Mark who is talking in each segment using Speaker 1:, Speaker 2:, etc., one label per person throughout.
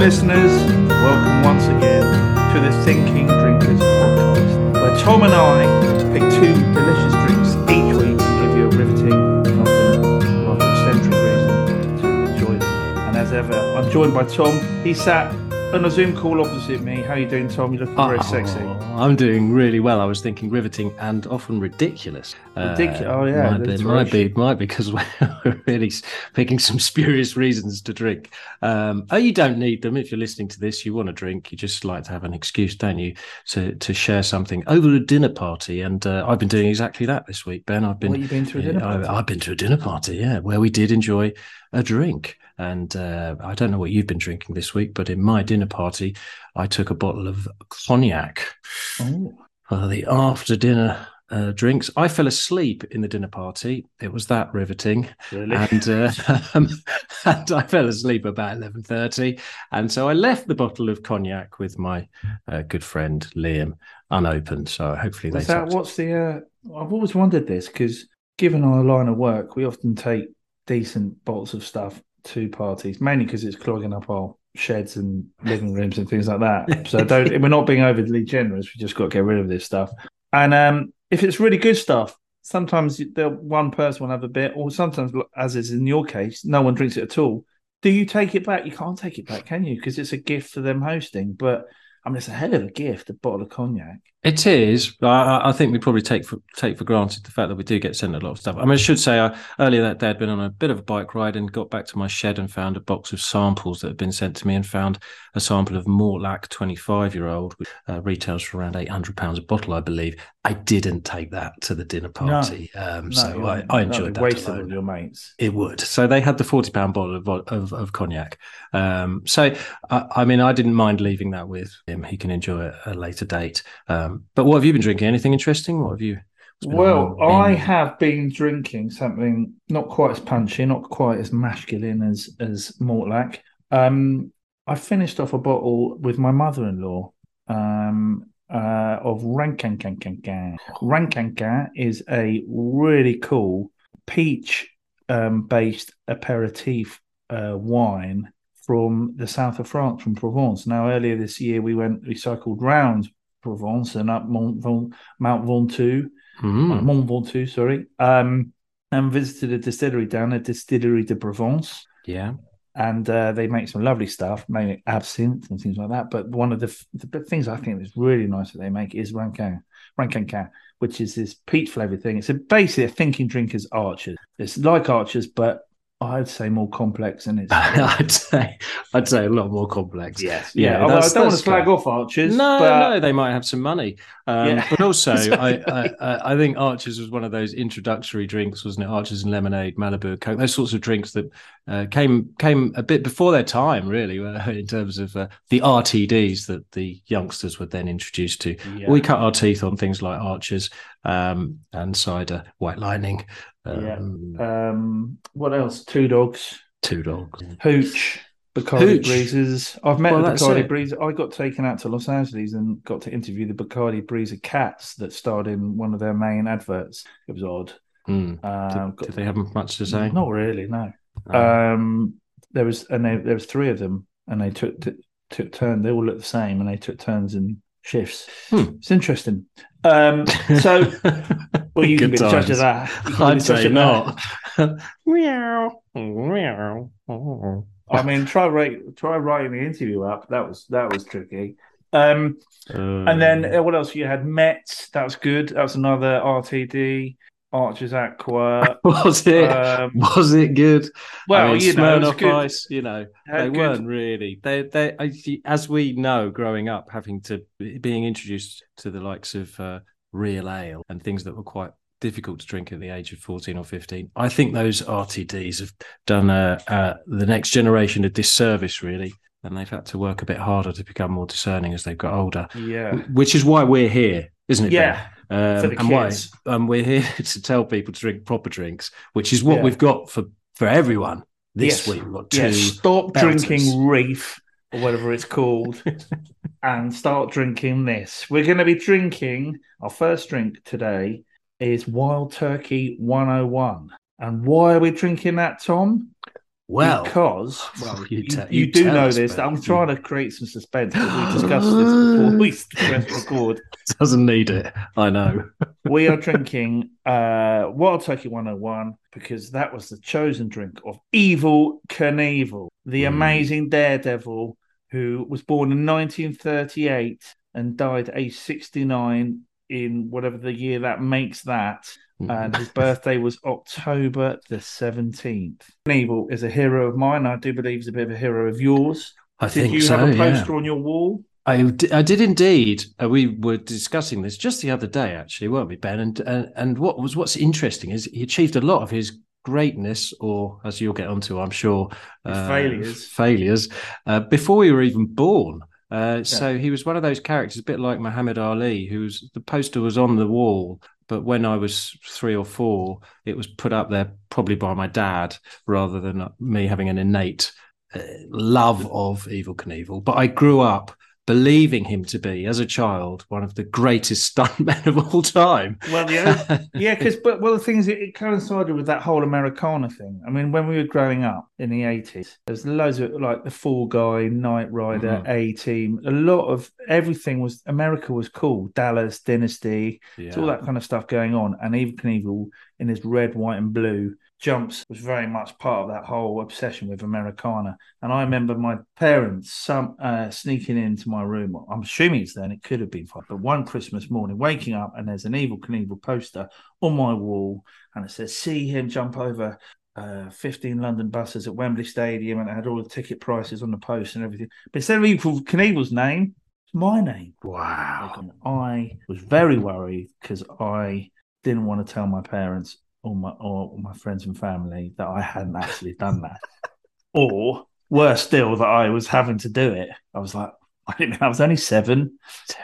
Speaker 1: listeners. Welcome once again to the Thinking Drinkers podcast, where Tom and I pick two delicious drinks each week and give you a riveting and often rather eccentric reason to enjoy them. And as ever, I'm joined by Tom. He sat on a Zoom call opposite me. How are you doing, Tom? You're looking very
Speaker 2: Oh, ah,
Speaker 1: sexy.
Speaker 2: I'm doing really well. I was thinking riveting and often ridiculous.
Speaker 1: Ridicu- oh, yeah,
Speaker 2: might be, might be, might be because we're really picking some spurious reasons to drink. Um, oh, you don't need them if you're listening to this. You want to drink. You just like to have an excuse, don't you, to to share something over a dinner party? And uh, I've been doing exactly that this week, Ben. I've been.
Speaker 1: What, you been to a dinner party?
Speaker 2: I, I've been to a dinner party, yeah, where we did enjoy a drink. And uh, I don't know what you've been drinking this week, but in my dinner party, I took a bottle of cognac
Speaker 1: Oh,
Speaker 2: for the after dinner uh, drinks. I fell asleep in the dinner party. It was that riveting,
Speaker 1: really?
Speaker 2: and, uh, um, and I fell asleep about eleven thirty. And so I left the bottle of cognac with my uh, good friend Liam unopened. So hopefully
Speaker 1: Was
Speaker 2: they.
Speaker 1: that what's the? Uh, I've always wondered this because, given our line of work, we often take decent bottles of stuff to parties, mainly because it's clogging up our sheds and living rooms and things like that. So don't. we're not being overly generous. We just got to get rid of this stuff. And um, if it's really good stuff, sometimes the one person will have a bit, or sometimes, as is in your case, no one drinks it at all. Do you take it back? You can't take it back, can you? Because it's a gift for them hosting. But I mean, it's a hell of a gift, a bottle of cognac.
Speaker 2: It is. I, I think we probably take for take for granted the fact that we do get sent a lot of stuff. I mean, I should say, I, earlier that day I'd been on a bit of a bike ride and got back to my shed and found a box of samples that had been sent to me, and found a sample of twenty five year old, which uh, retails for around eight hundred pounds a bottle, I believe. I didn't take that to the dinner party, um,
Speaker 1: No,
Speaker 2: so I, I enjoyed that.
Speaker 1: wasted
Speaker 2: alone.
Speaker 1: on your mates.
Speaker 2: It would. So they had the forty pound bottle of, of of cognac. Um, so I, I mean, I didn't mind leaving that with him. He can enjoy it at a later date. Um, but what have you been drinking? Anything interesting? What have you? been
Speaker 1: Well, I have been drinking something not quite as punchy, not quite as masculine as as Mortlach. Um, I finished off a bottle with my mother-in-law um, uh, of Rankankankankan. Rinquinquin is a really cool peach-based aperitif uh, wine from the south of France, from Provence. Now, earlier this year, we went, we cycled round Provence and up Mont, Mount Ventoux
Speaker 2: Mm.
Speaker 1: uh, Mont Ventoux, sorry, um, and visited a distillery down at Distillery de Provence.
Speaker 2: Yeah.
Speaker 1: And uh, they make some lovely stuff, mainly absinthe and things like that. But one of the, the things I think is really nice that they make is Rankin, Rinquinquin, which is this peach flavored thing. It's a, basically a thinking drinkers Archers. It's like Archers, but I'd say more complex than it's.
Speaker 2: I'd say I'd say a lot more complex.
Speaker 1: Yes,
Speaker 2: Yeah,
Speaker 1: yeah. I don't want to
Speaker 2: fair.
Speaker 1: off Archers.
Speaker 2: No,
Speaker 1: but
Speaker 2: no, they might have some money, um,
Speaker 1: Yeah.
Speaker 2: but also I, I, I I think Archers was one of those introductory drinks, wasn't it? Archers and lemonade, Malibu, Coke, those sorts of drinks that uh, came came a bit before their time, really, uh, in terms of uh, the RTDs that the youngsters were then introduced to.
Speaker 1: Yeah.
Speaker 2: We cut our teeth on things like Archers um, and cider, White Lightning,
Speaker 1: Yeah.
Speaker 2: um,
Speaker 1: Um, what else? Two dogs.
Speaker 2: Two Dogs.
Speaker 1: Hooch, Bacardi
Speaker 2: Hooch.
Speaker 1: Breezers. I've met
Speaker 2: Well,
Speaker 1: the Bacardi. Breezer. I got taken out to Los Angeles and got to interview the Bacardi Breezer cats that starred in one of their main adverts. It was odd.
Speaker 2: Mm.
Speaker 1: Um,
Speaker 2: Did, did they have much to say?
Speaker 1: Not really, no.
Speaker 2: Oh.
Speaker 1: Um, there was and they, there was three of them, and they took t- took turn. They all looked the same, and they took turns in shifts.
Speaker 2: Hmm.
Speaker 1: It's interesting. Um, so, well, you can be the judge of that.
Speaker 2: I'd say not. Meow. Meow.
Speaker 1: I mean, try write, try writing the interview up. That was that was tricky. Um, and then uh, what else? You had Metz. That was good. That was another RTD. Archers Aqua.
Speaker 2: was it
Speaker 1: Um,
Speaker 2: was it good?
Speaker 1: well,
Speaker 2: I mean,
Speaker 1: you know, it was good.
Speaker 2: Ice, you know, they
Speaker 1: good-
Speaker 2: weren't really. They they as we know, growing up, having to being introduced to the likes of uh, real ale and things that were quite difficult to drink at the age of 14 or 15 i think those rtds have done uh, uh, the next generation a disservice really and they've had to work a bit harder to become more discerning as they've got older
Speaker 1: Yeah,
Speaker 2: which is why we're here isn't it Ben? Um, and why um, we're here to tell people to drink proper drinks, which is what
Speaker 1: Yeah.
Speaker 2: we've got for for everyone this
Speaker 1: Yes.
Speaker 2: week. We've got two.
Speaker 1: Yeah, stop
Speaker 2: belters.
Speaker 1: drinking Reef or whatever it's called, and start drinking this. We're going to be drinking our first drink today is Wild Turkey 101. And why are we drinking that, Tom?
Speaker 2: Well,
Speaker 1: because
Speaker 2: well,
Speaker 1: you,
Speaker 2: you
Speaker 1: you
Speaker 2: you
Speaker 1: do know
Speaker 2: us,
Speaker 1: this. I'm trying to create some suspense, but we discussed this before we press record.
Speaker 2: doesn't need it. I know.
Speaker 1: We are drinking uh, Wild Turkey 101 because that was the chosen drink of Evel Knievel, the
Speaker 2: Mm.
Speaker 1: amazing daredevil who was born in 1938 and died age 69 in whatever the year that makes that. And his birthday was October the 17th. Knievel is a hero of mine. I do believe he's a bit of a hero of yours.
Speaker 2: I
Speaker 1: Did
Speaker 2: think
Speaker 1: you
Speaker 2: so.
Speaker 1: have a
Speaker 2: yeah.
Speaker 1: poster on your wall?
Speaker 2: I, d- I did indeed. Uh, we were discussing this just the other day, actually, weren't we, Ben? And and, and what was what's interesting is he achieved a lot of his greatness, or as you'll get onto, I'm sure, uh,
Speaker 1: failures.
Speaker 2: failures uh, before we were even born. Uh, So he was one of those characters, a bit like Muhammad Ali, whose the poster was on the wall. But when I was three or four, it was put up there probably by my dad rather than me having an innate uh, love of Evel Knievel. But I grew up believing him to be, as a child, one of the greatest stuntmen of all time.
Speaker 1: Well, yeah, yeah, because but well, the thing is, it, it coincided with that whole Americana thing. I mean, when we were growing up in the eighties, there's loads of like the Fall Guy, Knight Rider,
Speaker 2: Mhm.
Speaker 1: A Team. A lot of everything was America was cool. Dallas Dynasty, it's all that kind of stuff going on. And Evil Knievel in his red, white, and blue jumps was very much part of that whole obsession with Americana. And I remember my parents some uh, sneaking into my room. I'm assuming it's then. It could have been fine. But one Christmas morning, waking up and there's an Evel Knievel poster on my wall, and it says, "See him jump over." Uh, 15 London buses at Wembley Stadium, and it had all the ticket prices on the post and everything. But instead of Evel Knievel's name, it's my name.
Speaker 2: Wow.
Speaker 1: I was very worried because I didn't want to tell my parents or my or my friends and family that I hadn't actually done that, or worse still, that I was having to do it. I was like, I didn't. I was only seven.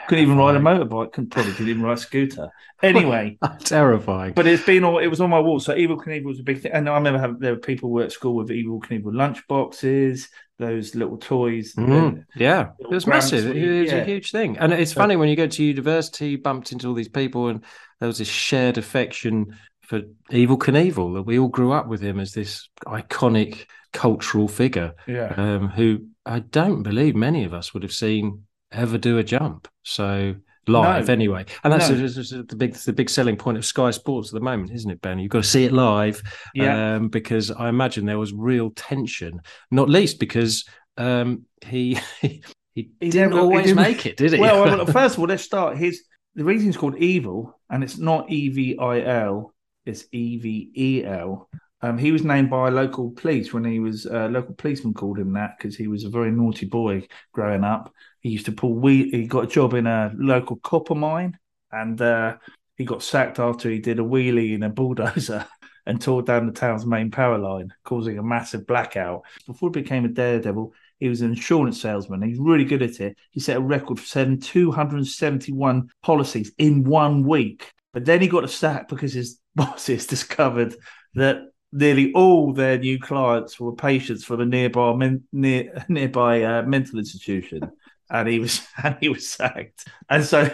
Speaker 1: Couldn't even ride a motorbike. Couldn't probably couldn't even ride a scooter. Anyway,
Speaker 2: Terrifying.
Speaker 1: but it's been all. It was on my wall. So Evel Knievel was a big thing. And I remember having there were people who were at school with Evel Knievel lunch boxes, those little toys.
Speaker 2: Mm, yeah, it was massive. It was
Speaker 1: yeah.
Speaker 2: a huge thing, and it's
Speaker 1: So-
Speaker 2: funny when you go to university, you bumped into all these people, and there was this shared affection for Evel Knievel that we all grew up with him as this iconic cultural figure,
Speaker 1: Yeah.
Speaker 2: um, who I don't believe many of us would have seen ever do a jump. So live
Speaker 1: No.
Speaker 2: anyway, and that's
Speaker 1: No.
Speaker 2: the- the, the big the big selling point of Sky Sports at the moment, isn't it, Ben? You've got to see it live,
Speaker 1: Yeah.
Speaker 2: um, because I imagine there was real tension, not least because um, he he,
Speaker 1: He
Speaker 2: didn't
Speaker 1: never- he
Speaker 2: always
Speaker 1: didn't-
Speaker 2: make it, did he?
Speaker 1: Well, well, first of all, let's start. His the reason it's called evil, and it's not E V I L, it's E V E L. Um, he was named by local police when he was uh, local policeman called him that because he was a very naughty boy growing up. He used to pull wheel. He got a job in a local copper mine, and uh, he got sacked after he did a wheelie in a bulldozer and tore down the town's main power line, causing a massive blackout. Before he became a daredevil, he was an insurance salesman. He's really good at it. He set a record for selling 271 policies in one week. But then he got a sack because his bosses discovered that nearly all their new clients were patients from a nearby men, near, nearby uh, mental institution, and he was and he was sacked. And so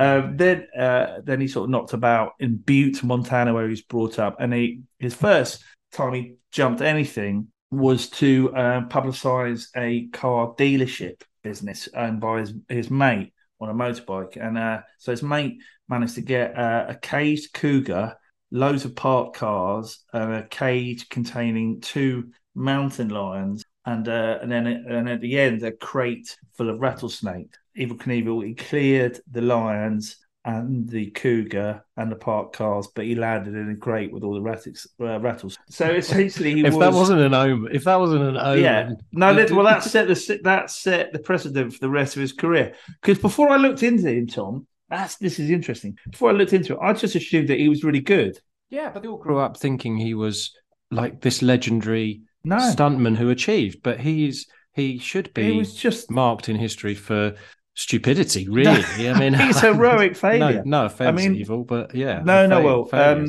Speaker 1: um, then uh, then he sort of knocked about in Butte, Montana, where he was brought up. And he his first time he jumped anything was to uh, publicize a car dealership business owned by his, his mate on a motorbike. And uh, so his mate managed to get uh, a caged cougar, loads of parked cars, and a cage containing two mountain lions. And uh, and then and at the end a crate full of rattlesnakes. Evel Knievel he cleared the lions and the cougar and the parked cars, but he landed in a crate with all the rattles. Uh, rattles. So essentially, he
Speaker 2: if
Speaker 1: was.
Speaker 2: that wasn't an omen, if that wasn't an omen,
Speaker 1: Yeah. No, that, well, that set the that set the precedent for the rest of his career. Because before I looked into him, Tom, that's this is interesting. Before I looked into it, I just assumed that he was really good.
Speaker 2: yeah, but they all grew up thinking he was like this legendary
Speaker 1: No,
Speaker 2: stuntman who achieved, but he's he should be
Speaker 1: he was just
Speaker 2: marked in history for stupidity. Really, I mean,
Speaker 1: he's heroic failure.
Speaker 2: No, no offense,
Speaker 1: mean-
Speaker 2: evil, but yeah,
Speaker 1: No, no, well, um.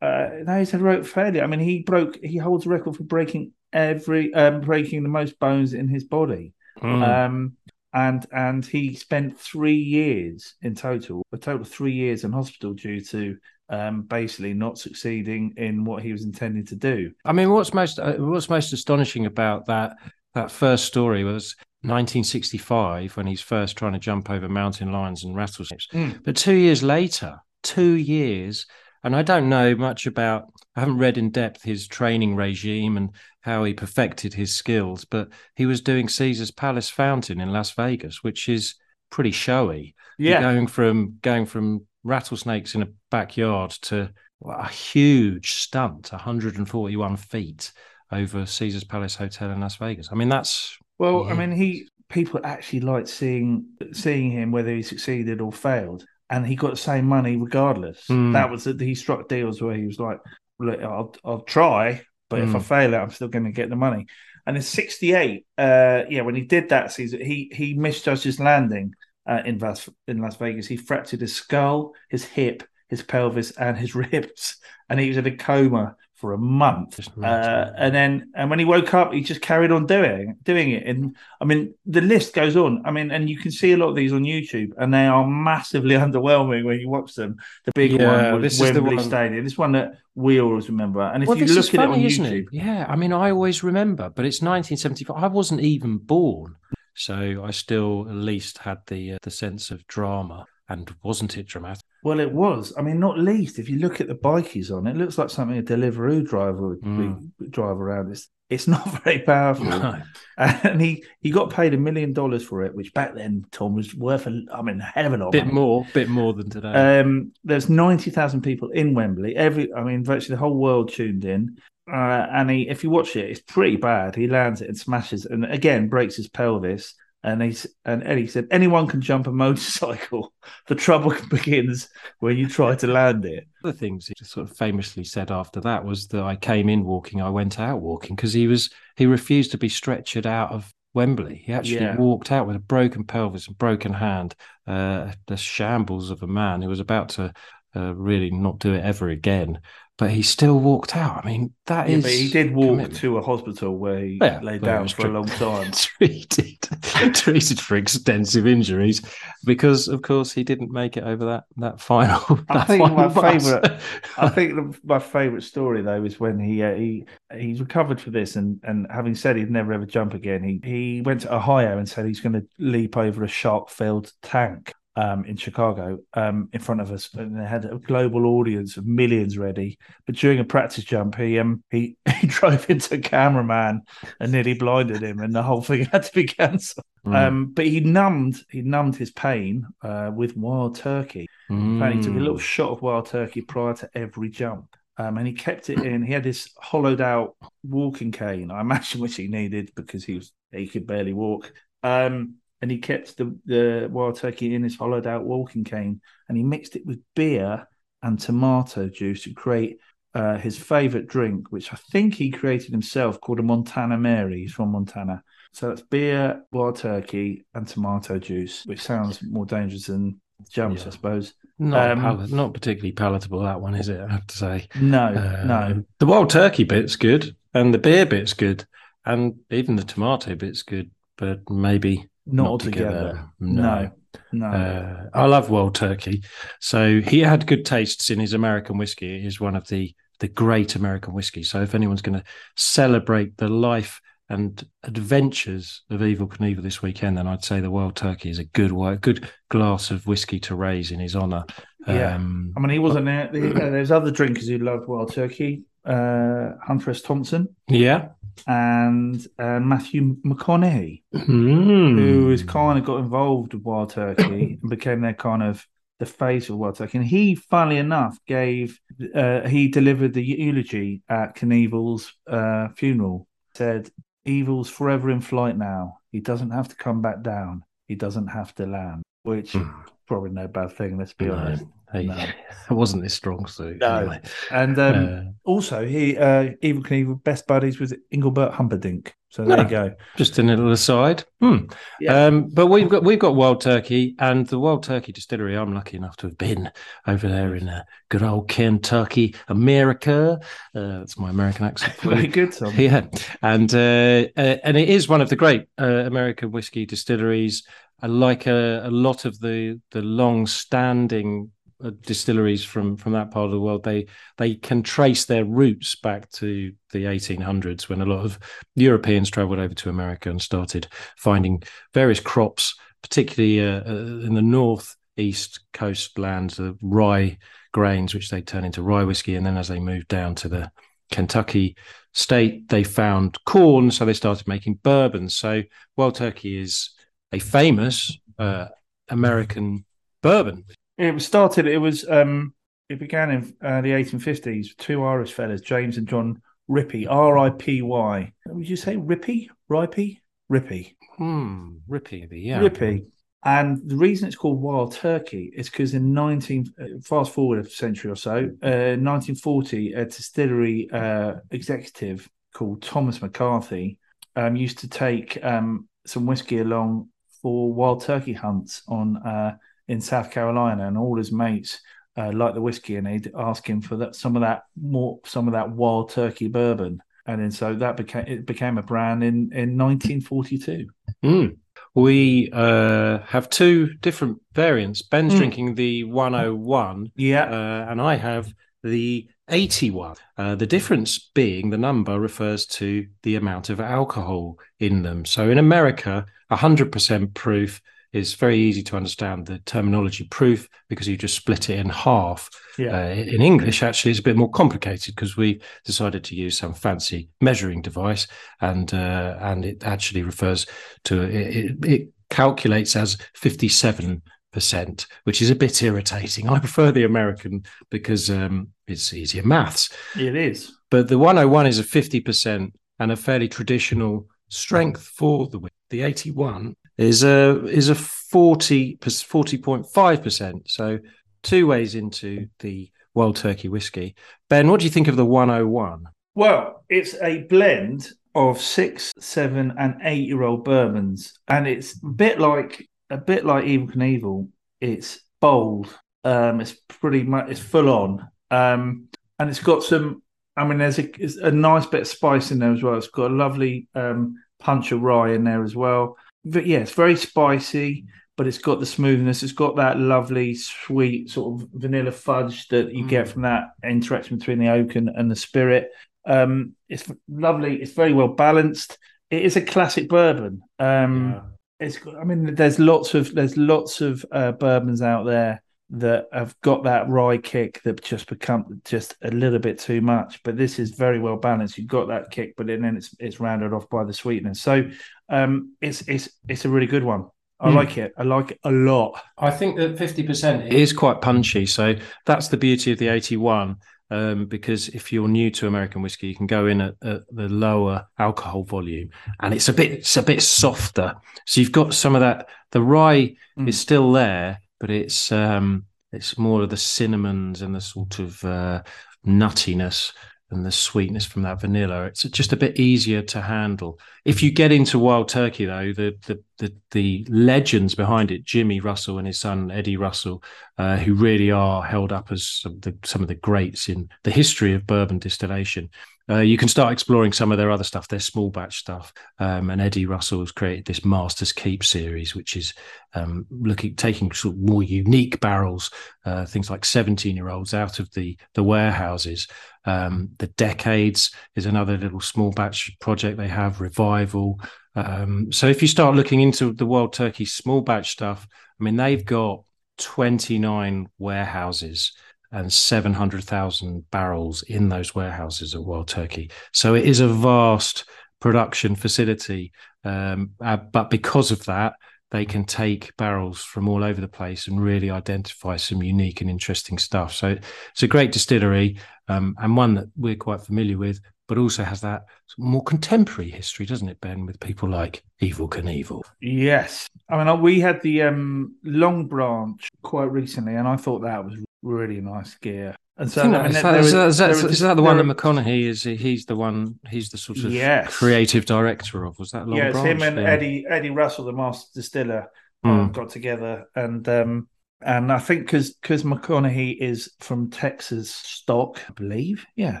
Speaker 1: Uh, no, he's a heroic failure. I mean, he broke. He holds a record for breaking every um, breaking the most bones in his body.
Speaker 2: Mm.
Speaker 1: Um, and and he spent three years in total, a total of three years in hospital due to um, basically not succeeding in what he was intending to do.
Speaker 2: I mean, what's most uh, what's most astonishing about that that first story was 1965 when he's first trying to jump over mountain lions and rattlesnakes.
Speaker 1: Mm.
Speaker 2: But two years later, two years, and I don't know much about. I haven't read in depth his training regime and how he perfected his skills, but he was doing Caesars Palace Fountain in Las Vegas, which is pretty showy.
Speaker 1: Yeah,
Speaker 2: going from going from rattlesnakes in a backyard to a huge stunt, 141 feet over Caesars Palace Hotel in Las Vegas. I mean, that's
Speaker 1: well. I mean, he people actually liked seeing seeing him whether he succeeded or failed, and he got the same money regardless.
Speaker 2: Mm.
Speaker 1: That was that he struck deals where he was like, "Look, I'll I'll try, but if I
Speaker 2: Mm.
Speaker 1: fail it, I'm still going to get the money." And in '68, uh, yeah, when he did that season, he he misjudged his landing uh, in Las in Las Vegas. He fractured his skull, his hip, his pelvis, and his ribs, and he was in a coma for a month. Uh, and then, and when he woke up, he just carried on doing doing it. And I mean, the list goes on. I mean, and you can see a lot of these on YouTube, and they are massively underwhelming when you watch them. The big
Speaker 2: Yeah,
Speaker 1: one
Speaker 2: this
Speaker 1: was Wembley
Speaker 2: one-
Speaker 1: Stadium. This one that we always remember. And if
Speaker 2: well,
Speaker 1: you look at
Speaker 2: funny,
Speaker 1: it on YouTube,
Speaker 2: it? Yeah, I mean, I always remember, but it's 1975. I wasn't even born, so I still at least had the uh, the sense of drama. And wasn't it dramatic?
Speaker 1: well, it was. I mean, not least if you look at the bikies on it, looks like something a Deliveroo driver would
Speaker 2: Mm.
Speaker 1: drive around. It's it's not very powerful.
Speaker 2: No.
Speaker 1: and he he got paid a million dollars for it, which back then Tom was worth a I mean a hell of a lot.
Speaker 2: bit
Speaker 1: money.
Speaker 2: more, bit more than today.
Speaker 1: Um, there's ninety thousand people in Wembley. Every I mean, virtually the whole world tuned in. Uh, and he, if you watch it, it's pretty bad. He lands it and smashes, and again breaks his pelvis. And he's and Eddie said, anyone can jump a motorcycle. The trouble begins when you try to land it.
Speaker 2: other things he sort of famously said after that was that I came in walking, I went out walking because he was he refused to be stretchered out of Wembley. He actually
Speaker 1: Yeah.
Speaker 2: walked out with a broken pelvis and broken hand, uh, the shambles of a man who was about to uh, really not do it ever again. But he still walked out. I mean, that
Speaker 1: Yeah,
Speaker 2: is.
Speaker 1: but he did walk
Speaker 2: commitment.
Speaker 1: to a hospital where he
Speaker 2: Yeah,
Speaker 1: lay down for a long time.
Speaker 2: treated treated for extensive injuries because of course he didn't make it over that that final
Speaker 1: I
Speaker 2: that
Speaker 1: think my
Speaker 2: bus.
Speaker 1: favourite- I think the, my favourite story though is when he uh, he he's recovered for this and and having said he'd never ever jump again, he he went to Ohio and said he's going to leap over a shark filled tank. Um, in Chicago, um, in front of us, and they had a global audience of millions ready. But during a practice jump, he um he, he drove into a cameraman and nearly blinded him, and the whole thing had to be cancelled.
Speaker 2: Mm.
Speaker 1: Um, but he numbed he numbed his pain uh, with wild turkey. In fact, he took a little
Speaker 2: Mm.
Speaker 1: shot of wild turkey prior to every jump. Um, and he kept it in. He had this hollowed out walking cane, I imagine, which he needed because he was he could barely walk. Um, and he kept the, the wild turkey in his hollowed out walking cane, and he mixed it with beer and tomato juice to create uh, his favorite drink, which I think he created himself, called a Montana Mary. He's from Montana. So that's beer, wild turkey, and tomato juice, which sounds more dangerous than jumps,
Speaker 2: Yeah.
Speaker 1: I suppose.
Speaker 2: Not
Speaker 1: Um,
Speaker 2: pal- not particularly palatable that one, is it? I have to say.
Speaker 1: No,
Speaker 2: Uh,
Speaker 1: no.
Speaker 2: The wild turkey bit's good, and the beer bit's good, and even the tomato bit's good, but maybe
Speaker 1: Not,
Speaker 2: not
Speaker 1: altogether.
Speaker 2: No.
Speaker 1: No, no.
Speaker 2: Uh, I love wild turkey. So he had good tastes in his American whiskey. It is one of the the great American whiskey. So if anyone's going to celebrate the life and adventures of Evel Knievel this weekend, then I'd say the wild turkey is a good wi- good glass of whiskey to raise in his honour.
Speaker 1: Yeah.
Speaker 2: Um,
Speaker 1: I mean, he wasn't there. there- There's other drinkers who loved wild turkey. Uh, Hunter S. Thompson
Speaker 2: yeah.
Speaker 1: And uh, Matthew McConaughey,
Speaker 2: Mm.
Speaker 1: who has kind of got involved with wild turkey and became their kind of the face of wild turkey. And he, funnily enough, gave uh, he delivered the eulogy at Knievel's uh, funeral. Said, "Evel's forever in flight now. He doesn't have to come back down. He doesn't have to land." Which
Speaker 2: Mm.
Speaker 1: Probably no bad thing. Let's be
Speaker 2: No.
Speaker 1: honest.
Speaker 2: Hey,
Speaker 1: No.
Speaker 2: it wasn't this strong suit.
Speaker 1: No.
Speaker 2: Anyway.
Speaker 1: And um,
Speaker 2: Uh,
Speaker 1: also, he uh, Evel Knievel best buddies with Engelbert Humperdinck. So there
Speaker 2: No.
Speaker 1: you go.
Speaker 2: just a little aside. Hmm.
Speaker 1: Yeah.
Speaker 2: Um, but we've got we've got wild turkey and the wild turkey distillery. I'm lucky enough to have been over there in uh, good old Kentucky, America. Uh, that's my American accent.
Speaker 1: Very good, Tom.
Speaker 2: Yeah, and uh, uh, and it is one of the great uh, American whiskey distilleries. I like a, a lot of the the long standing uh, distilleries from from that part of the world. They they can trace their roots back to the 1800s when a lot of Europeans traveled over to America and started finding various crops, particularly uh, uh, in the north east coast lands, the rye grains, which they turn into rye whiskey, and then as they moved down to the Kentucky state, they found corn, so they started making bourbon. So Wild Turkey is a famous uh, American bourbon.
Speaker 1: It was started. It was. Um, it began in uh, the 1850s. Two Irish fellas, James and John Ripy, R I P Y. Would you say Ripy? Ripy? Ripy.
Speaker 2: Hmm, Ripy, yeah.
Speaker 1: Ripy. And the reason it's called Wild Turkey is because in 19, uh, fast forward a century or so, uh, 1940, a distillery uh, executive called Thomas McCarthy um, used to take um, some whiskey along for wild turkey hunts on uh, in South Carolina, and all his mates uh, liked the whiskey, and they'd ask him for that some of that more some of that wild turkey bourbon, and then so that became it became a brand in in 1942.
Speaker 2: Mm. We uh, have two different variants. Ben's mm. drinking the 101,
Speaker 1: yeah,
Speaker 2: uh, and I have the 81. Uh, the difference being the number refers to the amount of alcohol in them. So in America, 100% proof is very easy to understand the terminology proof because you just split it in half.
Speaker 1: Yeah.
Speaker 2: Uh, in English, actually, it's a bit more complicated because we decided to use some fancy measuring device, and uh, and it actually refers to it, it calculates as fifty seven percent, which is a bit irritating. I prefer the American because um, it's easier maths.
Speaker 1: It is,
Speaker 2: but the 101 is a fifty percent and a fairly traditional strength for the the eighty one is a is a 40 40.5 percent. So two ways into the Wild Turkey whiskey. Ben, what do you think of the 101?
Speaker 1: Well, it's a blend of six, seven, and eight year old bourbons, and it's a bit like a bit like Evel Knievel. It's bold. Um, it's pretty much it's full on, um, and it's got some. I mean, there's a, a nice bit of spice in there as well. It's got a lovely um, punch of rye in there as well but yeah, it's very spicy, but it's got the smoothness. It's got that lovely, sweet sort of vanilla fudge that you mm. get from that interaction between the oak and, and the spirit. Um, it's lovely. It's very well balanced. It is a classic bourbon. Um, yeah. It's. I mean, there's lots of there's lots of uh, bourbons out there that have got that rye kick that just become just a little bit too much. But this is very well balanced. You've got that kick, but then it's it's rounded off by the sweetness. So um, it's it's it's a really good one. I mm. like it. I like it a lot.
Speaker 2: I think that fifty percent is quite punchy. So that's the beauty of the eighty-one. Um, because if you're new to American whiskey, you can go in at, at, the lower alcohol volume, and it's a bit it's a bit softer. So you've got some of that. The rye mm. is still there, but it's um, it's more of the cinnamons and the sort of uh, nuttiness and the sweetness from that vanilla. It's just a bit easier to handle. If you get into wild turkey, though, the the the, the legends behind it, Jimmy Russell and his son Eddie Russell, uh, who really are held up as some of, the, some of the greats in the history of bourbon distillation. Uh, you can start exploring some of their other stuff, their small batch stuff. Um, and Eddie Russell has created this Masters Keep series, which is um, looking taking sort of more unique barrels, uh, things like 17 year olds out of the the warehouses. Um, the Decades is another little small batch project they have. Revival. Um, so if you start looking into the Wild Turkey small batch stuff, I mean they've got 29 warehouses and 700,000 barrels in those warehouses at Wild Turkey. So it is a vast production facility. Um, uh, but because of that, they can take barrels from all over the place and really identify some unique and interesting stuff. So it's a great distillery um, and one that we're quite familiar with, but also has that more contemporary history, doesn't it, Ben, with people like Evel Knievel?
Speaker 1: Yes. I mean, we had the um, Long Branch quite recently, and I thought that was really nice gear. And so,
Speaker 2: is, that, is, that, is, that, is that the one that McConaughey is? He's the one. He's the sort of
Speaker 1: yes.
Speaker 2: creative director of. Was that Long
Speaker 1: yeah,
Speaker 2: Branch?
Speaker 1: him and Eddie Eddie Russell, the master distiller, mm. got together, and um, and I think because because McConaughey is from Texas stock, I believe. Yeah,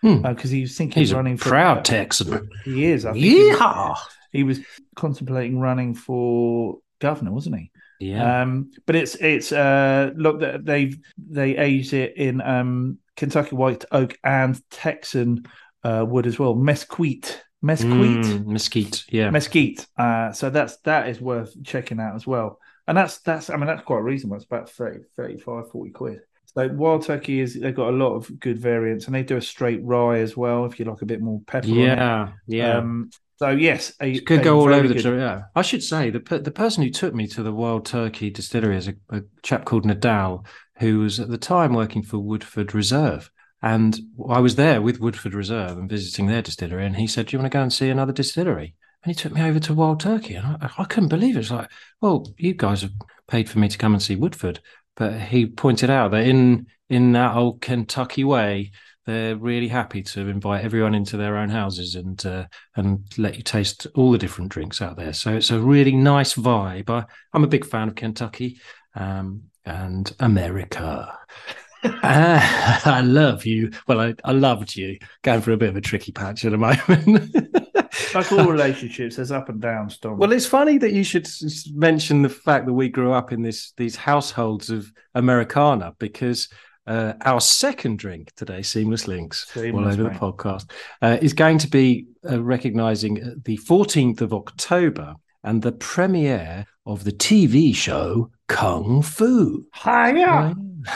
Speaker 1: because hmm. uh, he was thinking
Speaker 2: he's
Speaker 1: running
Speaker 2: for proud Texan.
Speaker 1: He is. I
Speaker 2: yeah,
Speaker 1: he, he was contemplating running for governor, wasn't he?
Speaker 2: Yeah.
Speaker 1: Um, but it's it's uh look that they've they aged it in um Kentucky white oak and Texan uh, wood as well. Mesquite, mesquite,
Speaker 2: Mm, mesquite. Yeah.
Speaker 1: mesquite. Uh, so that's that is worth checking out as well. And that's that's I mean that's quite reasonable. It's about 30, 35, 40 quid. So wild turkey is they've got a lot of good variants, and they do a straight rye as well if you like a bit more pepper.
Speaker 2: yeah. Yeah.
Speaker 1: Um, so yes, a,
Speaker 2: could go all over the
Speaker 1: good-.
Speaker 2: Yeah, I should say the the person who took me to the Wild Turkey Distillery is a, a chap called Nadal, who was at the time working for Woodford Reserve, and I was there with Woodford Reserve and visiting their distillery, and he said, "Do you want to go and see another distillery?" And he took me over to Wild Turkey, and I, I couldn't believe it. It's like, well, you guys have paid for me to come and see Woodford, but he pointed out that in in that old Kentucky way. They're really happy to invite everyone into their own houses and uh, and let you taste all the different drinks out there. So it's a really nice vibe. I, I'm a big fan of Kentucky um, and America. I love you. Well, I, I loved you. Going for a bit of a tricky patch at the moment.
Speaker 1: Like all relationships, there's up and downs, Tom.
Speaker 2: Well, it's funny that you should mention the fact that we grew up in this these households of Americana because uh, our second drink today, Seamless Links, all
Speaker 1: Seamless,
Speaker 2: over the podcast, uh, is going to be uh, recognizing the 14th of October and the premiere of the TV show Kung Fu.
Speaker 1: Hiya!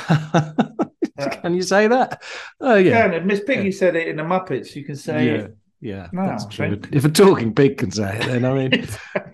Speaker 2: Can you say that? Oh, yeah.
Speaker 1: Yeah, and Miss Piggy said it in the Muppets. You can say
Speaker 2: yeah.
Speaker 1: it.
Speaker 2: Yeah,
Speaker 1: No,
Speaker 2: that's true. If a talking pig can say it, then I mean,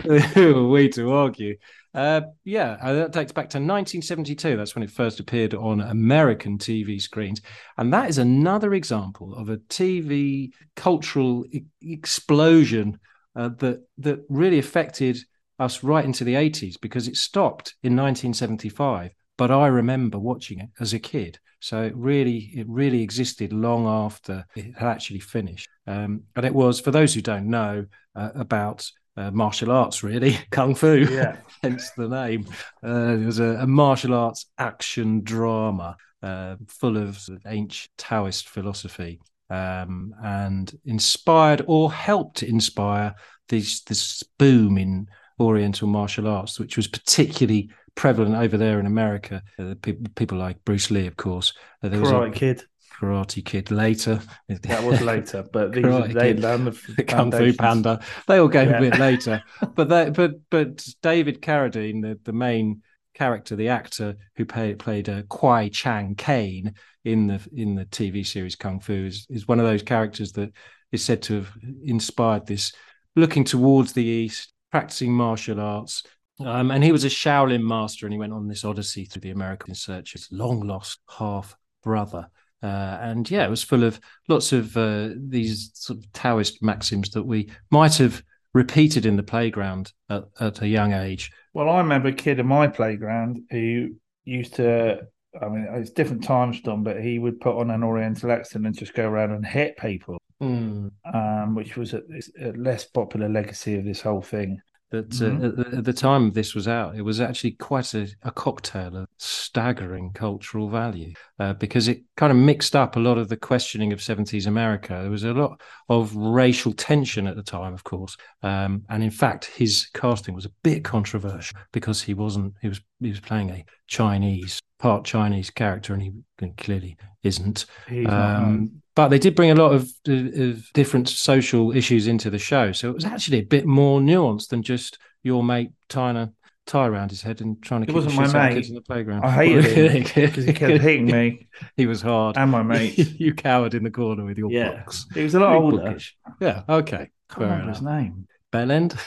Speaker 2: who are we to argue? Uh, yeah, uh, that dates back to 1972. That's when it first appeared on American TV screens, and that is another example of a TV cultural e- explosion uh, that that really affected us right into the 80s because it stopped in 1975. But I remember watching it as a kid, so it really it really existed long after it had actually finished. Um, and it was for those who don't know uh, about uh, martial arts, really kung fu.
Speaker 1: Yeah.
Speaker 2: hence the name. Uh, it was a, a martial arts action drama uh, full of ancient Taoist philosophy um, and inspired or helped inspire this this boom in Oriental martial arts, which was particularly prevalent over there in America. Uh, people, people like Bruce Lee, of course. Uh, there was
Speaker 1: Karate
Speaker 2: a
Speaker 1: Kid.
Speaker 2: Karate Kid later.
Speaker 1: That was later, but these
Speaker 2: Karate
Speaker 1: they
Speaker 2: Kid.
Speaker 1: learned the
Speaker 2: the Kung Fu. Panda. They all came
Speaker 1: Yeah.
Speaker 2: a bit later, but they, but but David Carradine, the, the main character, the actor who play, played uh, Kwai Chang Caine in the in the TV series Kung Fu, is is one of those characters that is said to have inspired this looking towards the east, practicing martial arts. Um, and he was a Shaolin master, and he went on this odyssey through the American search his long lost half brother. Uh, and yeah, it was full of lots of uh, these sort of Taoist maxims that we might have repeated in the playground at, at a young age.
Speaker 1: Well, I remember a kid in my playground who used to. I mean, it's different times, Don, but he would put on an Oriental accent and just go around and hit people,
Speaker 2: Mm.
Speaker 1: um, which was a, a less popular legacy of this whole thing.
Speaker 2: That
Speaker 1: Mhm.
Speaker 2: uh, at, the, at the time this was out, it was actually quite a, a cocktail of staggering cultural value uh, because it kind of mixed up a lot of the questioning of 70s America. There was a lot of racial tension at the time, of course, um, and in fact, his casting was a bit controversial because he wasn't. He was he was playing a Chinese part Chinese character, and he clearly isn't.
Speaker 1: He's not,
Speaker 2: Um, but they did bring a lot of, of different social issues into the show, so it was actually a bit more nuanced than just your mate tying a tie around his head and trying to
Speaker 1: It
Speaker 2: keep
Speaker 1: wasn't
Speaker 2: the
Speaker 1: my
Speaker 2: shit out of
Speaker 1: mate.
Speaker 2: kids in the playground.
Speaker 1: I hated him because he kept hitting me
Speaker 2: He was hard.
Speaker 1: and my mate.
Speaker 2: you cowered in the corner with your
Speaker 1: Yeah.
Speaker 2: books.
Speaker 1: He was a lot older.
Speaker 2: bookish. Yeah. Okay.
Speaker 1: I can't
Speaker 2: Fair
Speaker 1: remember his name.
Speaker 2: Bellend.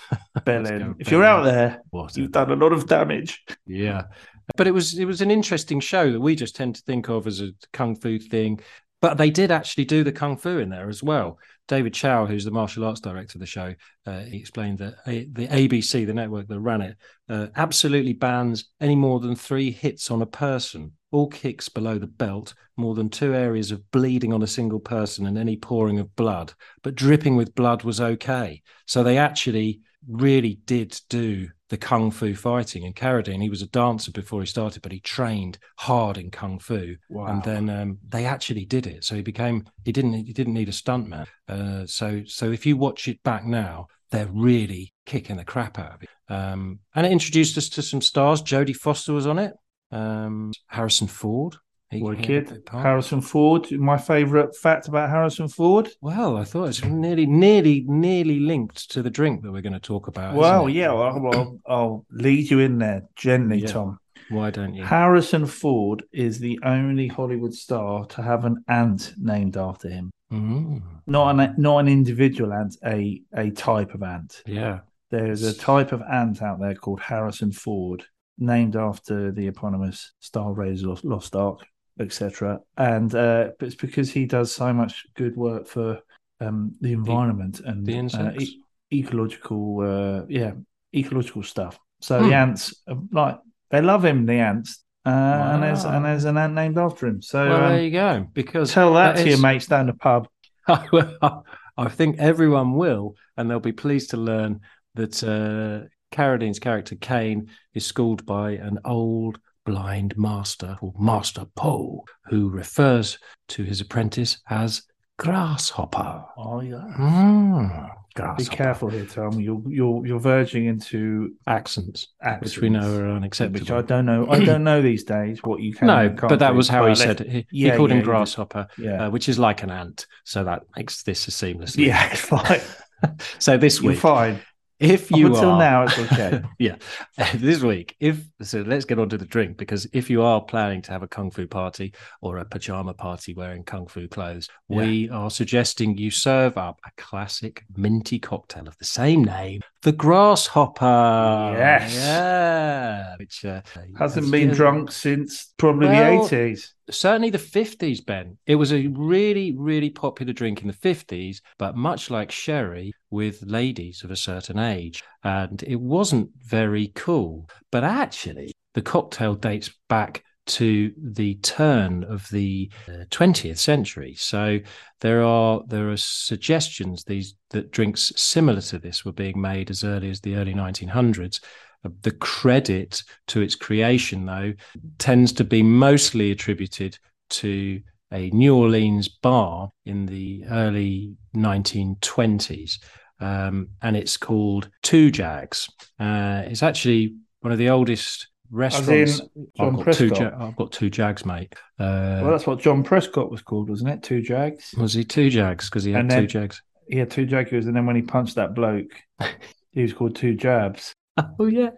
Speaker 1: Belen. If you're out there,
Speaker 2: What?
Speaker 1: you've done a lot of damage.
Speaker 2: Yeah. But it was it was an interesting show that we just tend to think of as a kung fu thing. But they did actually do the kung fu in there as well. David Chow, who's the martial arts director of the show, uh, he explained that a, the ABC, the network that ran it, uh, absolutely bans any more than three hits on a person, all kicks below the belt, more than two areas of bleeding on a single person, and any pouring of blood. But dripping with blood was okay. So they actually really did do the kung fu fighting. And Carradine, he was a dancer before he started, but he trained hard in kung fu,
Speaker 1: Wow.
Speaker 2: and then um, they actually did it. So he became he didn't he didn't need a stuntman. Uh, so so if you watch it back now, they're really kicking the crap out of it. Um, and it introduced us to some stars. Jodie Foster was on it. Um, Harrison Ford. He-
Speaker 1: Wicked. Harrison Ford. My favourite fact about Harrison Ford.
Speaker 2: Well, I thought it's nearly, nearly, nearly linked to the drink that we're going to talk about.
Speaker 1: Well, yeah, well, I'll, I'll lead you in there gently,
Speaker 2: Yeah.
Speaker 1: Tom.
Speaker 2: Why don't you?
Speaker 1: Harrison Ford is the only Hollywood star to have an ant named after him.
Speaker 2: Mm,
Speaker 1: Not an not an individual ant, a a type of ant.
Speaker 2: yeah.
Speaker 1: There's a type of ant out there called Harrison Ford, named after the eponymous Star Raiders Lost Ark, etc. And uh, but it's because he does so much good work for um, the environment and
Speaker 2: The
Speaker 1: uh,
Speaker 2: insects.
Speaker 1: e- ecological, uh, yeah, ecological stuff. So
Speaker 2: Hmm.
Speaker 1: the ants, uh, like they love him, the ants, uh, and there's and there's an ant named after him. So
Speaker 2: well,
Speaker 1: um,
Speaker 2: there you go. Because
Speaker 1: tell that,
Speaker 2: that
Speaker 1: to your
Speaker 2: is-
Speaker 1: mates down the pub.
Speaker 2: I think everyone will, and they'll be pleased to learn that uh, Carradine's character Caine is schooled by an old blind master called Master Po, who refers to his apprentice as Grasshopper.
Speaker 1: Oh yeah.
Speaker 2: Mm,
Speaker 1: Be careful here, Tom. You're you're you're verging into
Speaker 2: accents,
Speaker 1: accents,
Speaker 2: which we know are unacceptable.
Speaker 1: which I don't know. I don't know these days what you can.
Speaker 2: no, but that
Speaker 1: do.
Speaker 2: was how
Speaker 1: But
Speaker 2: he said it. He, he called
Speaker 1: yeah,
Speaker 2: him grasshopper,
Speaker 1: Yeah,
Speaker 2: uh, which is like an ant. So that makes this a seamlessly.
Speaker 1: yeah, it's fine.
Speaker 2: So this
Speaker 1: You're
Speaker 2: week,
Speaker 1: fine.
Speaker 2: If you
Speaker 1: until
Speaker 2: are
Speaker 1: now, it's okay.
Speaker 2: yeah, this week, if so, let's get on to the drink because if you are planning to have a kung fu party or a pajama party wearing kung fu clothes, we are suggesting you serve up a classic minty cocktail of the same name, the Grasshopper.
Speaker 1: Yes.
Speaker 2: yeah, which uh,
Speaker 1: Hasn't
Speaker 2: has-
Speaker 1: been
Speaker 2: yeah,
Speaker 1: drunk since probably
Speaker 2: Well,
Speaker 1: the eighties.
Speaker 2: certainly the 50s ben it was a really really popular drink in the 50s but much like sherry with ladies of a certain age and it wasn't very cool. But actually the cocktail dates back to the turn of the uh, 20th century. So there are there are suggestions these that drinks similar to this were being made as early as the early 1900s Uh, the credit to its creation though tends to be mostly attributed to a New Orleans bar in the early 1920s. Um, and it's called Tujague's. Uh, it's actually one of the oldest restaurants. I've got, two ja- I've got two Jags, mate. Uh,
Speaker 1: well, that's what John Prescott was called, wasn't it? Two Jags.
Speaker 2: was he two Jags? Because he had
Speaker 1: And
Speaker 2: two Jags.
Speaker 1: He had two Jaguars, and then when he punched that bloke, he was called Two Jabs.
Speaker 2: Oh, yeah.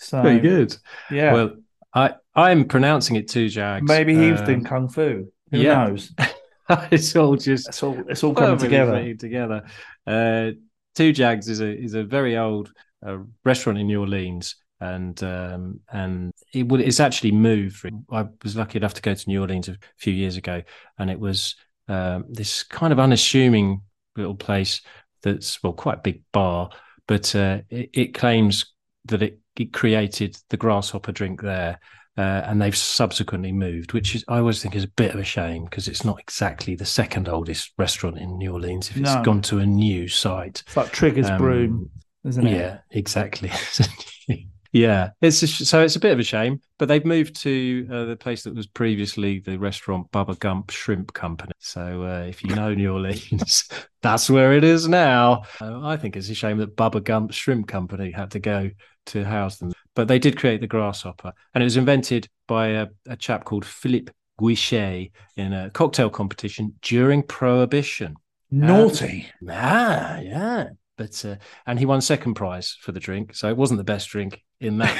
Speaker 1: So
Speaker 2: Very good.
Speaker 1: Yeah,
Speaker 2: Well, I, I'm pronouncing it two Jags.
Speaker 1: maybe he was
Speaker 2: Um,
Speaker 1: doing kung fu. Who
Speaker 2: yeah.
Speaker 1: knows?
Speaker 2: it's all just
Speaker 1: It's all it's all coming together.
Speaker 2: together. Uh, Tujague's is a is a very old uh, restaurant in New Orleans, and um, and it would it's actually moved. I was lucky enough to go to New Orleans a few years ago, and it was um, this kind of unassuming little place that's well quite a big bar, but uh, it, it claims that it, it created the grasshopper drink there. Uh, and they've subsequently moved, which is I always think is a bit of a shame because it's not exactly the second oldest restaurant in New Orleans if it's
Speaker 1: No.
Speaker 2: gone to a new site.
Speaker 1: It's like Trigger's
Speaker 2: Um,
Speaker 1: broom, isn't it?
Speaker 2: Yeah, exactly. yeah, it's a, sh- so it's a bit of a shame, but they've moved to uh, the place that was previously the restaurant Bubba Gump Shrimp Company. So uh, if you know New Orleans, that's where it is now. Uh, I think it's a shame that Bubba Gump Shrimp Company had to go to house them, but they did create the grasshopper, and it was invented by a, a chap called Philippe Guichet in a cocktail competition during Prohibition.
Speaker 1: Naughty.
Speaker 2: Ah, yeah. But uh, and he won second prize for the drink, so it wasn't the best drink in that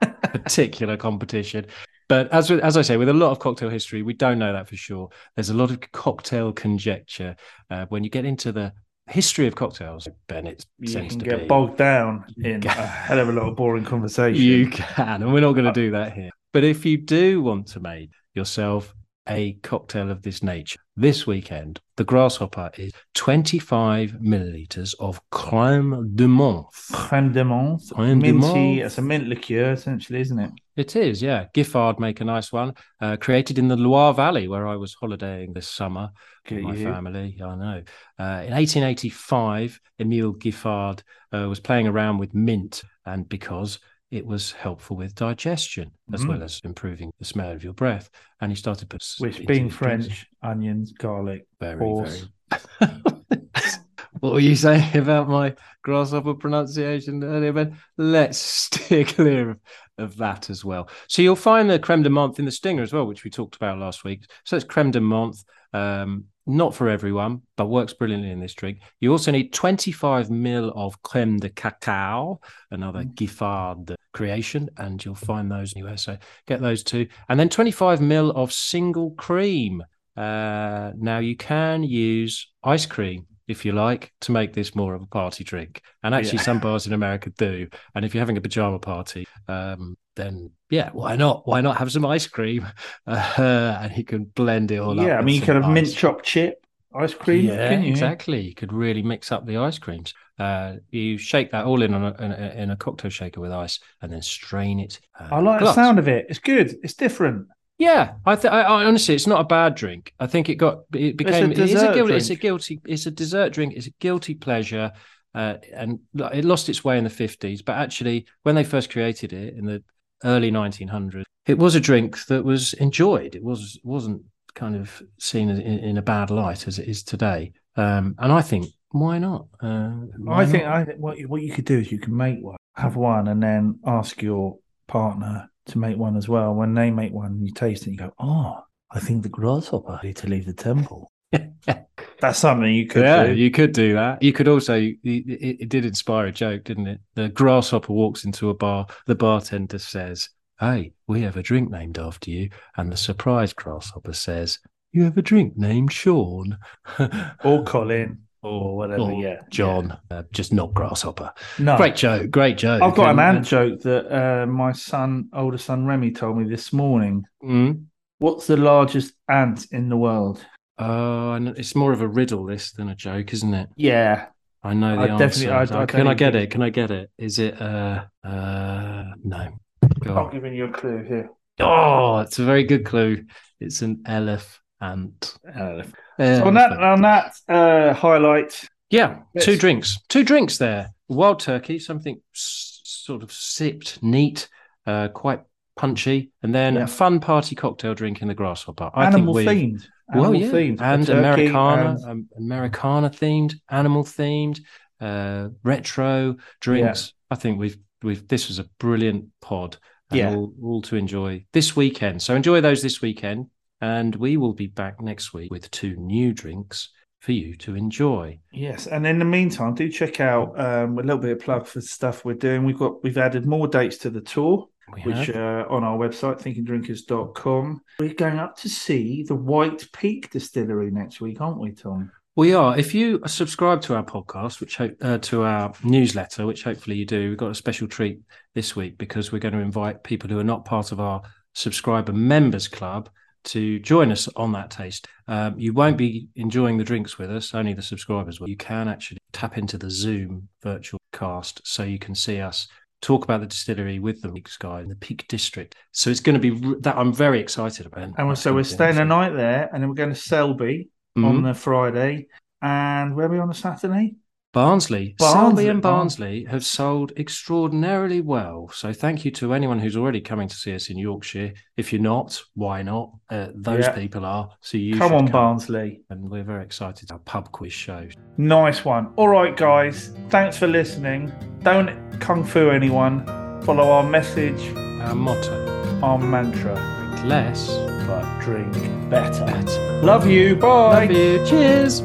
Speaker 2: particular competition. But as as I say, with a lot of cocktail history, we don't know that for sure. There's a lot of cocktail conjecture uh, when you get into the history of cocktails. Ben, it
Speaker 1: you
Speaker 2: tends
Speaker 1: can
Speaker 2: to
Speaker 1: get
Speaker 2: be
Speaker 1: bogged down in a hell of a lot of boring conversation.
Speaker 2: you can, and we're not going to uh, do that here. But if you do want to make yourself a cocktail of this nature this weekend, the grasshopper is 25 milliliters of crème de menthe.
Speaker 1: Crème de menthe,
Speaker 2: Crème de menthe.
Speaker 1: It's a mint liqueur, essentially, isn't it?
Speaker 2: It is, yeah. Giffard make a nice one, uh, created in the Loire Valley where I was holidaying this summer
Speaker 1: Get
Speaker 2: with my
Speaker 1: you.
Speaker 2: family. I know. Uh, in 1885, Emile Giffard uh, was playing around with mint, and because it was helpful with digestion as
Speaker 1: Mm.
Speaker 2: well as improving the smell of your breath, and he started to put
Speaker 1: Which, being
Speaker 2: drinks.
Speaker 1: French, onions, garlic.
Speaker 2: very,
Speaker 1: horse.
Speaker 2: very. what were you saying about my grasshopper pronunciation earlier, Ben? Let's steer clear of, of that as well. So you'll find the creme de menthe in the stinger as well, which we talked about last week. So it's creme de menthe. Um, not for everyone, but works brilliantly in this drink. You also need 25 mil of creme de cacao, another mm. Giffard creation, and you'll find those anywhere. So get those two. And then 25 mil of single cream. Uh, now you can use ice cream if you like, to make this more of a party drink. And actually, yeah. some bars in America do. And if you're having a pajama party, um, then yeah, why not? Why not have some ice cream? Uh, and he can blend it all
Speaker 1: yeah,
Speaker 2: up.
Speaker 1: Yeah, I mean, you could have mint chopped chip ice cream.
Speaker 2: Yeah, you? exactly. You could really mix up the ice creams. Uh, you shake that all in a, in a, in a cocktail shaker with ice, and then strain it.
Speaker 1: Uh, I like glass. the sound of it. It's good. It's different.
Speaker 2: Yeah, I, th- I, I, honestly, it's not a bad drink. I think it got it became it's a, it's a, guilty, it's a guilty it's a dessert drink. It's a guilty pleasure, uh, and it lost its way in the fifties. But actually, when they first created it in the early 1900s, it was a drink that was enjoyed. It was wasn't kind of seen in, in a bad light as it is today. Um, and I think why not? Uh,
Speaker 1: why I think not? I think what you, what you could do is you can make one, have one, and then ask your partner to make one as well. When they make one, you taste it, and you go, "Oh, I think the grasshopper need to leave the temple." That's something you could yeah, do.
Speaker 2: you could do that. You could also, it, it, did inspire a joke, didn't it? The grasshopper walks into a bar. The bartender says, Hey, we have a drink named after you. And the surprised grasshopper says, You have a drink named Sean.
Speaker 1: or Colin or whatever. Or yeah,
Speaker 2: John, yeah. Uh, just not grasshopper. No, great joke, great joke.
Speaker 1: I've got an ant joke that uh, my son, older son Remy, told me this morning.
Speaker 2: Mm.
Speaker 1: What's the largest ant in the world?
Speaker 2: Oh, uh, it's more of a riddle this than a joke, isn't it?
Speaker 1: Yeah,
Speaker 2: I know the I answer. I, I Can I get it? Can I get it? Is it? Uh, uh, no.
Speaker 1: Go I'm giving you a clue here.
Speaker 2: Oh, it's a very good clue. It's an elephant.
Speaker 1: Elephant. So on that on that uh, highlight,
Speaker 2: yeah, two drinks, two drinks there. Wild turkey, something s- sort of sipped, neat, uh, quite punchy, and then yeah. a fun party cocktail drink in the grasshopper.
Speaker 1: I animal think themed.
Speaker 2: Animal well, yeah, themed. and Americana, and... Um, Americana themed, animal themed, uh, retro drinks. Yeah. I think we've we've this was a brilliant pod. yeah, all, all to enjoy this weekend. So enjoy those this weekend. And we will be back next week with two new drinks for you to enjoy.
Speaker 1: Yes, and in the meantime, do check out um, a little bit of plug for stuff we're doing. We've got we've added more dates to the tour, we which uh, on our website thinkingdrinkers.com. We're going up to see the White Peak Distillery next week, aren't we, Tom?
Speaker 2: We are. If you subscribe to our podcast, which uh, to our newsletter, which hopefully you do, we've got a special treat this week because we're going to invite people who are not part of our subscriber members club to join us on that taste. Um, you won't be enjoying the drinks with us, only the subscribers will. You can actually tap into the Zoom virtual cast so you can see us talk about the distillery with the Peaks guy in the Peak District. So it's going to be that I'm very excited about.
Speaker 1: And so we're staying a night there, and then we're going to Selby mm-hmm. on the Friday. And where are we on the Saturday?
Speaker 2: Barnsley, Barnsley and Barnsley have sold extraordinarily well. So thank you to anyone who's already coming to see us in Yorkshire. If you're not, why not? Uh, those yeah. people are. So you
Speaker 1: come on, come. Barnsley,
Speaker 2: and we're very excited. Our pub quiz show.
Speaker 1: Nice one. All right, guys. Thanks for listening. Don't kung fu anyone. Follow our message,
Speaker 2: our motto,
Speaker 1: our mantra:
Speaker 2: drink less,
Speaker 1: but drink better.
Speaker 2: better.
Speaker 1: Love you. Bye.
Speaker 2: Love you. Cheers.